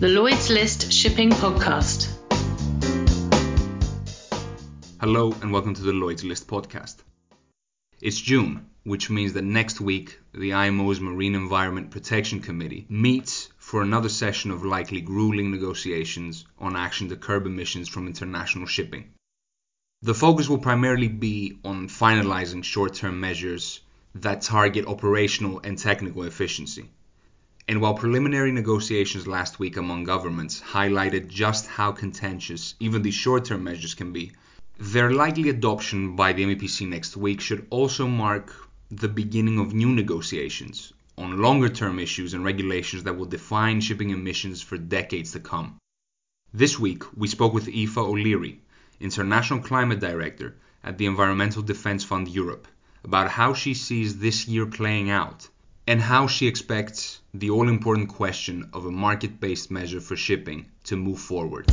the Lloyd's List Shipping Podcast. Hello, and welcome to the Lloyd's List Podcast. It's June, which means that next week the IMO's Marine Environment Protection Committee meets for another session of likely grueling negotiations on action to curb emissions from international shipping. The focus will primarily be on finalizing short term measures that target operational and technical efficiency. And while preliminary negotiations last week among governments highlighted just how contentious even these short term measures can be, their likely adoption by the MEPC next week should also mark the beginning of new negotiations on longer term issues and regulations that will define shipping emissions for decades to come. This week, we spoke with Aoife O'Leary, International Climate Director at the Environmental Defence Fund Europe, about how she sees this year playing out and how she expects the all important question of a market based measure for shipping to move forward.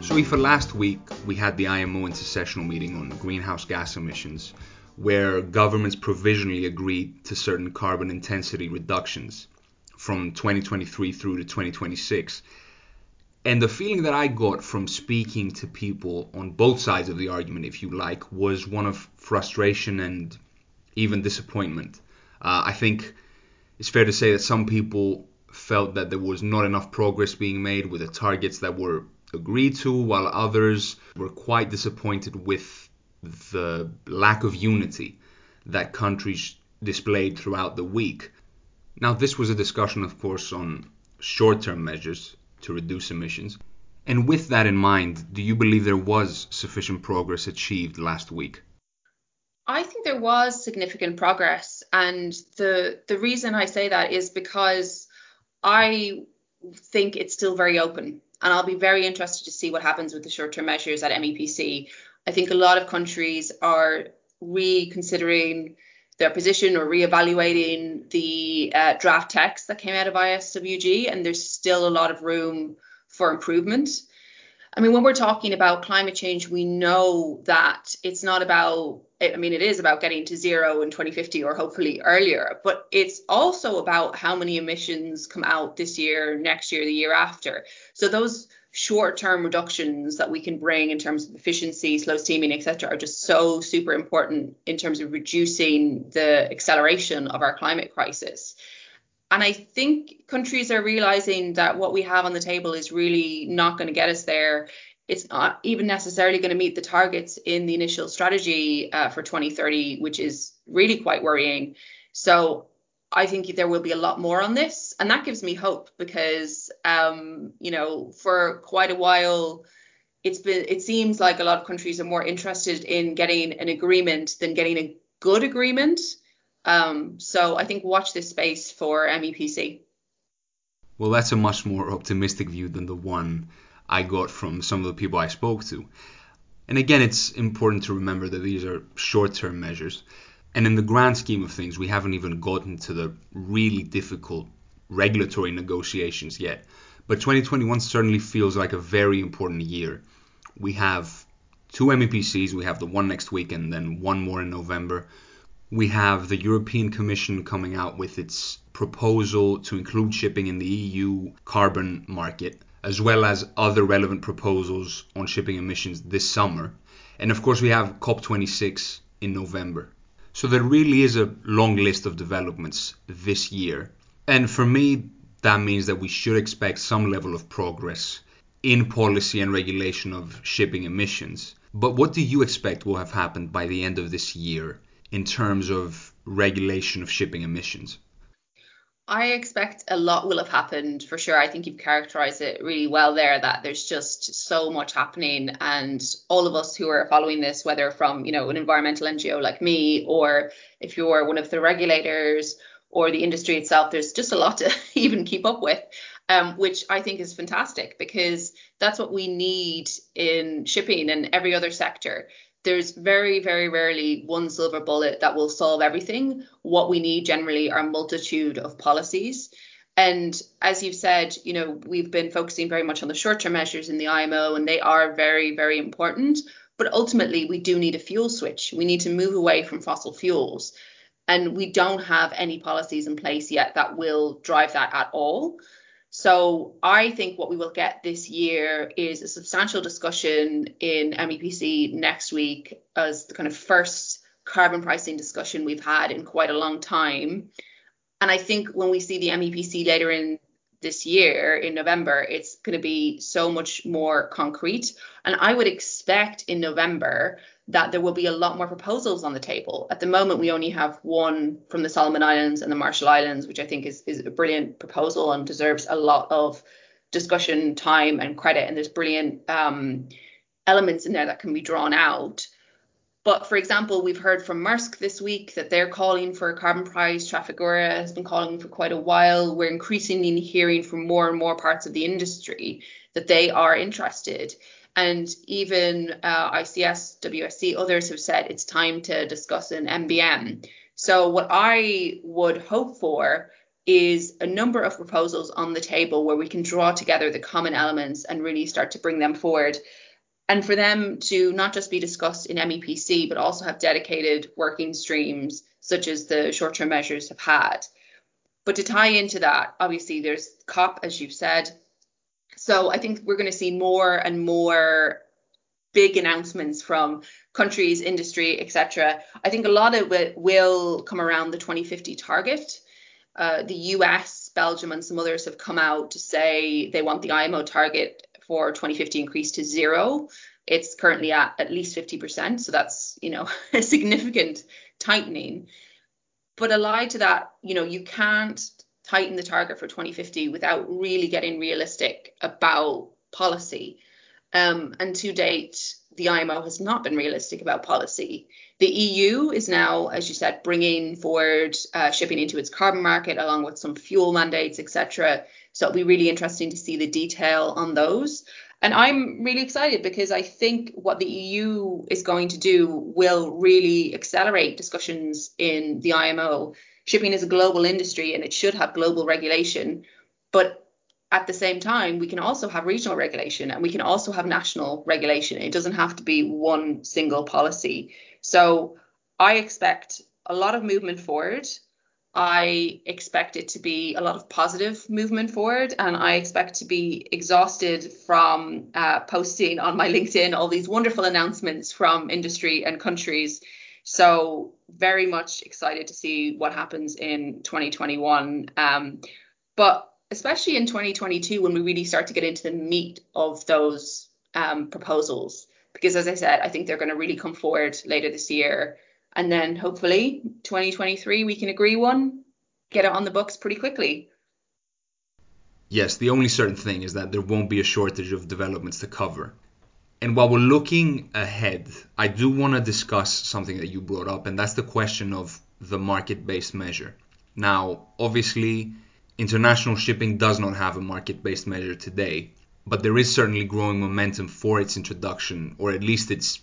So, Aoife, last week we had the IMO intersessional meeting on greenhouse gas emissions, where governments provisionally agreed to certain carbon intensity reductions from 2023 through to 2026 and the feeling that I got from speaking to people on both sides of the argument, if you like, was one of frustration and even disappointment. Uh, I think it's fair to say that some people felt that there was not enough progress being made with the targets that were agreed to, while others were quite disappointed with the lack of unity that countries displayed throughout the week. Now, this was a discussion, of course, on short term measures to reduce emissions. And with that in mind, do you believe there was sufficient progress achieved last week? I think there was significant progress, and the the reason I say that is because I think it's still very open, and I'll be very interested to see what happens with the short-term measures at MEPC. I think a lot of countries are reconsidering their position or reevaluating the uh, draft text that came out of ISWG, and there's still a lot of room for improvement. I mean, when we're talking about climate change, we know that it's not about, I mean, it is about getting to zero in 2050 or hopefully earlier, but it's also about how many emissions come out this year, next year, the year after. So those short-term reductions that we can bring in terms of efficiency, slow steaming, etc., are just so super important in terms of reducing the acceleration of our climate crisis. And I think countries are realizing that what we have on the table is really not going to get us there. It's not even necessarily going to meet the targets in the initial strategy uh, for 2030, which is really quite worrying. So I think there will be a lot more on this, and that gives me hope because, um, you know, for quite a while, it's been it seems like a lot of countries are more interested in getting an agreement than getting a good agreement. Um, so I think watch this space for MEPC. Well, that's a much more optimistic view than the one I got from some of the people I spoke to. And again, it's important to remember that these are short-term measures and in the grand scheme of things, we haven't even gotten to the really difficult regulatory negotiations yet. But 2021 certainly feels like a very important year. We have two MEPCs, we have the one next week and then one more in November. We have the European Commission coming out with its proposal to include shipping in the EU carbon market, as well as other relevant proposals on shipping emissions this summer. And of course, we have COP26 in November. So there really is a long list of developments this year. And for me, that means that we should expect some level of progress in policy and regulation of shipping emissions. But what do you expect will have happened by the end of this year in terms of regulation of shipping emissions? I expect a lot will have happened for sure. I think you've characterized it really well there that there's just so much happening and all of us who are following this whether from, you know, an environmental NGO like me or if you're one of the regulators or the industry itself there's just a lot to even keep up with. Um, which I think is fantastic because that's what we need in shipping and every other sector there's very, very rarely one silver bullet that will solve everything. What we need generally are a multitude of policies. And as you've said, you know, we've been focusing very much on the short-term measures in the IMO, and they are very, very important. But ultimately, we do need a fuel switch. We need to move away from fossil fuels. And we don't have any policies in place yet that will drive that at all. So I think what we will get this year is a substantial discussion in MEPC next week as the kind of first carbon pricing discussion we've had in quite a long time. And I think when we see the MEPC later in this year in November, it's going to be so much more concrete. And I would expect in November that there will be a lot more proposals on the table. At the moment, we only have one from the Solomon Islands and the Marshall Islands, which I think is, is a brilliant proposal and deserves a lot of discussion, time, and credit. And there's brilliant um, elements in there that can be drawn out. But for example, we've heard from Maersk this week that they're calling for a carbon price. Trafigura has been calling for quite a while. We're increasingly hearing from more and more parts of the industry that they are interested. And even uh, ICS, WSC, others have said it's time to discuss an MBM. So, what I would hope for is a number of proposals on the table where we can draw together the common elements and really start to bring them forward. And for them to not just be discussed in MEPC, but also have dedicated working streams, such as the short term measures have had. But to tie into that, obviously, there's COP, as you've said, so I think we're going to see more and more big announcements from countries, industry, etc. I think a lot of it will come around the 2050 target. Uh, the US, Belgium, and some others have come out to say they want the IMO target for 2050 increased to zero. It's currently at at least 50%, so that's you know a significant tightening. But allied to that, you know, you can't tighten the target for 2050 without really getting realistic about policy. Um, and to date, the IMO has not been realistic about policy. The EU is now, as you said, bringing forward uh, shipping into its carbon market along with some fuel mandates, etc. So it'll be really interesting to see the detail on those. And I'm really excited because I think what the EU is going to do will really accelerate discussions in the IMO shipping is a global industry and it should have global regulation. But at the same time, we can also have regional regulation and we can also have national regulation. It doesn't have to be one single policy. So I expect a lot of movement forward. I expect it to be a lot of positive movement forward, and I expect to be exhausted from uh, posting on my LinkedIn all these wonderful announcements from industry and countries so very much excited to see what happens in 2021. Um, but especially in 2022 when we really start to get into the meat of those um, proposals. Because as I said, I think they're going to really come forward later this year. And then hopefully 2023 we can agree one, get it on the books pretty quickly. Yes, the only certain thing is that there won't be a shortage of developments to cover. And while we're looking ahead, I do want to discuss something that you brought up, and that's the question of the market based measure. Now, obviously, international shipping does not have a market based measure today, but there is certainly growing momentum for its introduction, or at least its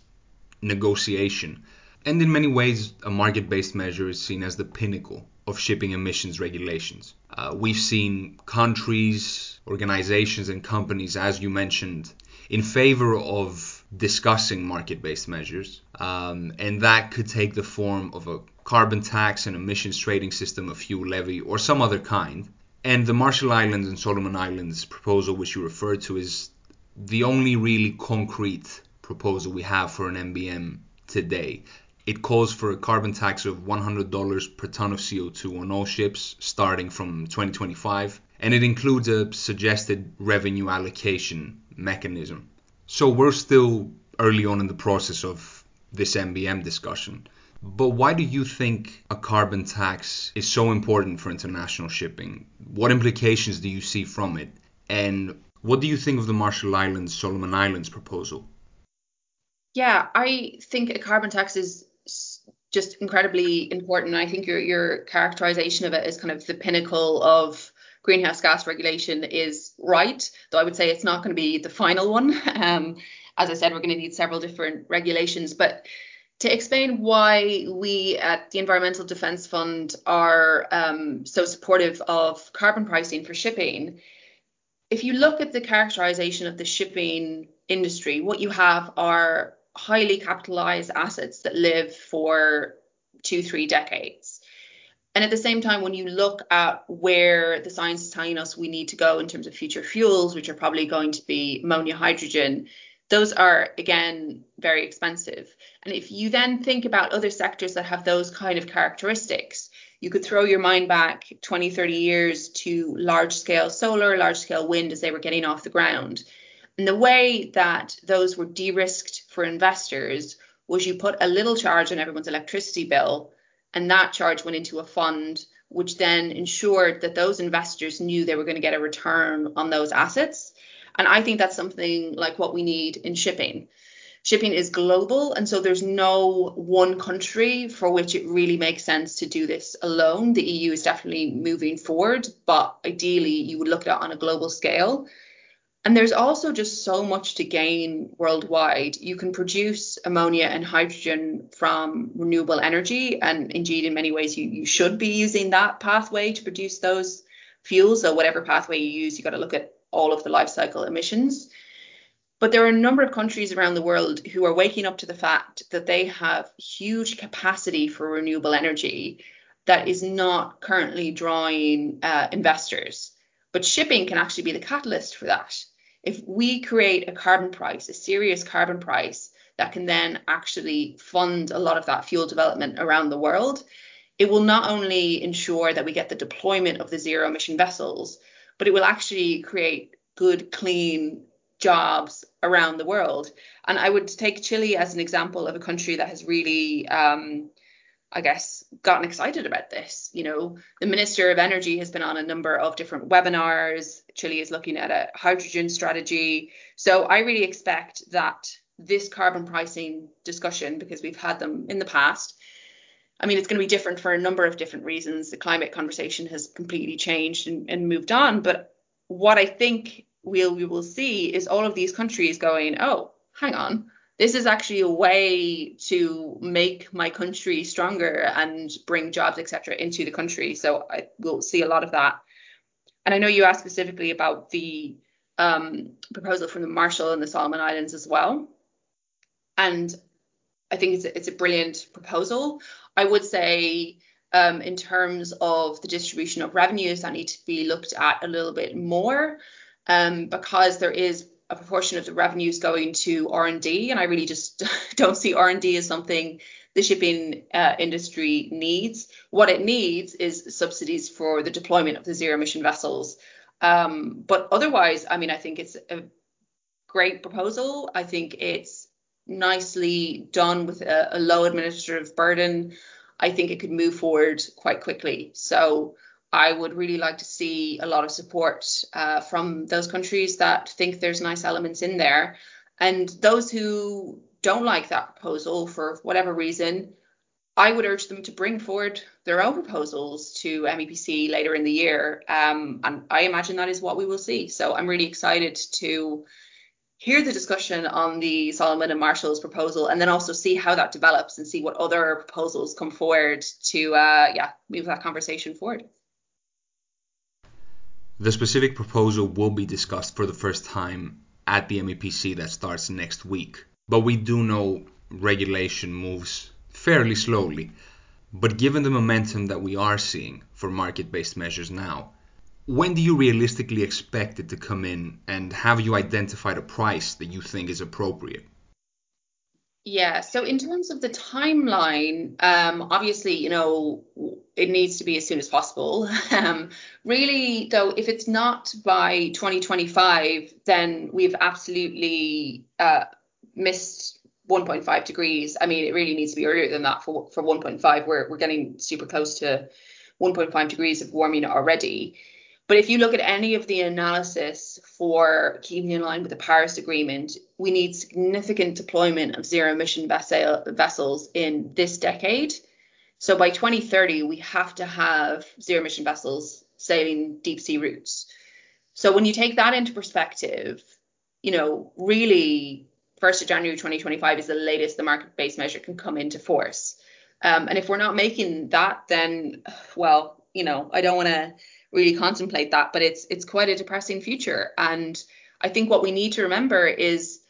negotiation. And in many ways, a market based measure is seen as the pinnacle of shipping emissions regulations. Uh, we've seen countries, organizations, and companies, as you mentioned, in favor of discussing market based measures. Um, and that could take the form of a carbon tax, an emissions trading system, a fuel levy, or some other kind. And the Marshall Islands and Solomon Islands proposal, which you referred to, is the only really concrete proposal we have for an MBM today. It calls for a carbon tax of $100 per ton of CO2 on all ships starting from 2025, and it includes a suggested revenue allocation mechanism. So we're still early on in the process of this MBM discussion. But why do you think a carbon tax is so important for international shipping? What implications do you see from it? And what do you think of the Marshall Islands, Solomon Islands proposal? Yeah, I think a carbon tax is just incredibly important. I think your your characterization of it as kind of the pinnacle of greenhouse gas regulation is right, though I would say it's not going to be the final one. Um, as I said, we're going to need several different regulations. But to explain why we at the Environmental Defence Fund are um, so supportive of carbon pricing for shipping, if you look at the characterization of the shipping industry, what you have are highly capitalized assets that live for two, three decades And at the same time, when you look at where the science is telling us we need to go in terms of future fuels, which are probably going to be ammonia, hydrogen, those are again very expensive. And if you then think about other sectors that have those kind of characteristics, you could throw your mind back 20, 30 years to large scale solar, large scale wind as they were getting off the ground. And the way that those were de risked for investors was you put a little charge on everyone's electricity bill, and that charge went into a fund, which then ensured that those investors knew they were going to get a return on those assets. And I think that's something like what we need in shipping. Shipping is global, and so there's no one country for which it really makes sense to do this alone. The EU is definitely moving forward, but ideally, you would look at it on a global scale. And there's also just so much to gain worldwide. You can produce ammonia and hydrogen from renewable energy, and indeed, in many ways, you, you should be using that pathway to produce those fuels. So, whatever pathway you use, you've got to look at all of the life cycle emissions. But there are a number of countries around the world who are waking up to the fact that they have huge capacity for renewable energy that is not currently drawing uh, investors. But shipping can actually be the catalyst for that. If we create a carbon price, a serious carbon price that can then actually fund a lot of that fuel development around the world, it will not only ensure that we get the deployment of the zero emission vessels, but it will actually create good, clean jobs around the world. And I would take Chile as an example of a country that has really, um, I guess, gotten excited about this. You know, the Minister of Energy has been on a number of different webinars. Chile is looking at a hydrogen strategy. So I really expect that this carbon pricing discussion, because we've had them in the past, I mean, it's going to be different for a number of different reasons. The climate conversation has completely changed and, and moved on. But what I think we'll, we will see is all of these countries going, oh, hang on, this is actually a way to make my country stronger and bring jobs, etc., into the country. So I will see a lot of that. And I know you asked specifically about the um, proposal from the Marshall and the Solomon Islands as well. And I think it's a, it's a brilliant proposal. I would say um, in terms of the distribution of revenues that need to be looked at a little bit more um, because there is a proportion of the revenues going to R&D and I really just don't see R&D as something the shipping uh, industry needs. What it needs is subsidies for the deployment of the zero emission vessels. Um, but otherwise, I mean, I think it's a great proposal. I think it's nicely done with a, a low administrative burden, I think it could move forward quite quickly. So I would really like to see a lot of support uh, from those countries that think there's nice elements in there. And those who don't like that proposal for whatever reason, I would urge them to bring forward their own proposals to MEPC later in the year. Um, and I imagine that is what we will see. So I'm really excited to hear the discussion on the Solomon and Marshall's proposal and then also see how that develops and see what other proposals come forward to uh, yeah move that conversation forward. The specific proposal will be discussed for the first time at the MEPC that starts next week. But we do know regulation moves fairly slowly. But given the momentum that we are seeing for market based measures now, when do you realistically expect it to come in and have you identified a price that you think is appropriate? Yeah, so in terms of the timeline, um, obviously, you know, it needs to be as soon as possible. Um, really, though, if it's not by 2025, then we've absolutely uh, missed 1.5 degrees. I mean, it really needs to be earlier than that for for 1.5. We're we're getting super close to 1.5 degrees of warming already. But if you look at any of the analysis for keeping in line with the Paris Agreement, we need significant deployment of zero emission vessel, vessels in this decade. So by 2030, we have to have zero emission vessels sailing deep sea routes. So when you take that into perspective, you know, really 1st of January 2025 is the latest the market based measure can come into force. Um, and if we're not making that, then, well, you know, I don't want to really contemplate that. But it's it's quite a depressing future. And I think what we need to remember is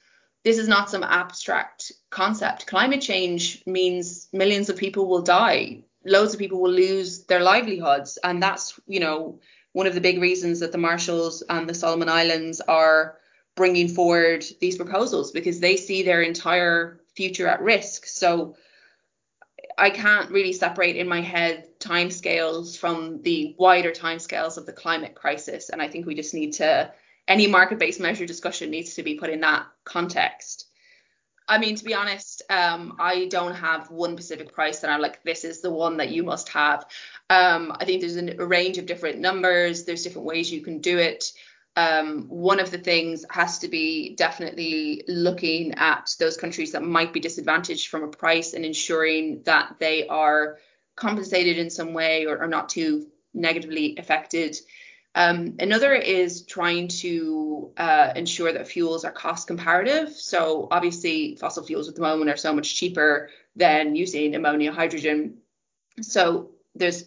this is not some abstract concept. Climate change means millions of people will die. loads of people will lose their livelihoods. And that's, you know, one of the big reasons that the Marshalls and the Solomon Islands are bringing forward these proposals because they see their entire future at risk. So I can't really separate in my head timescales from the wider timescales of the climate crisis. And I think we just need to, any market based measure discussion needs to be put in that context. I mean, to be honest, um, I don't have one specific price that I'm like, this is the one that you must have. Um, I think there's a range of different numbers, there's different ways you can do it. Um, one of the things has to be definitely looking at those countries that might be disadvantaged from a price and ensuring that they are compensated in some way or, or not too negatively affected. Um, another is trying to uh, ensure that fuels are cost comparative. So obviously, fossil fuels at the moment are so much cheaper than using ammonia, hydrogen. So there's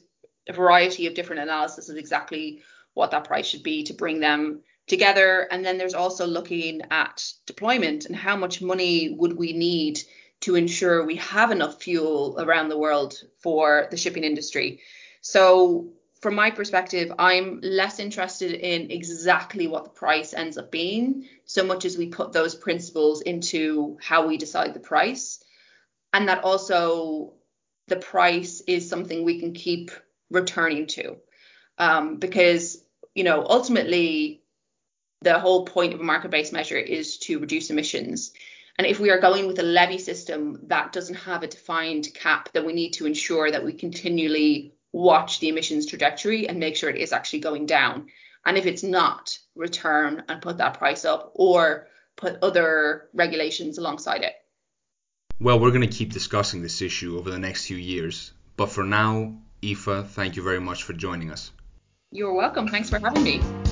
a variety of different analysis of exactly what that price should be to bring them together. And then there's also looking at deployment and how much money would we need to ensure we have enough fuel around the world for the shipping industry. So from my perspective, I'm less interested in exactly what the price ends up being, so much as we put those principles into how we decide the price. And that also the price is something we can keep returning to. Um, because, you know, ultimately, the whole point of a market based measure is to reduce emissions. And if we are going with a levy system that doesn't have a defined cap, then we need to ensure that we continually watch the emissions trajectory and make sure it is actually going down. And if it's not, return and put that price up or put other regulations alongside it. Well, we're going to keep discussing this issue over the next few years. But for now, Aoife, thank you very much for joining us. You're welcome. Thanks for having me.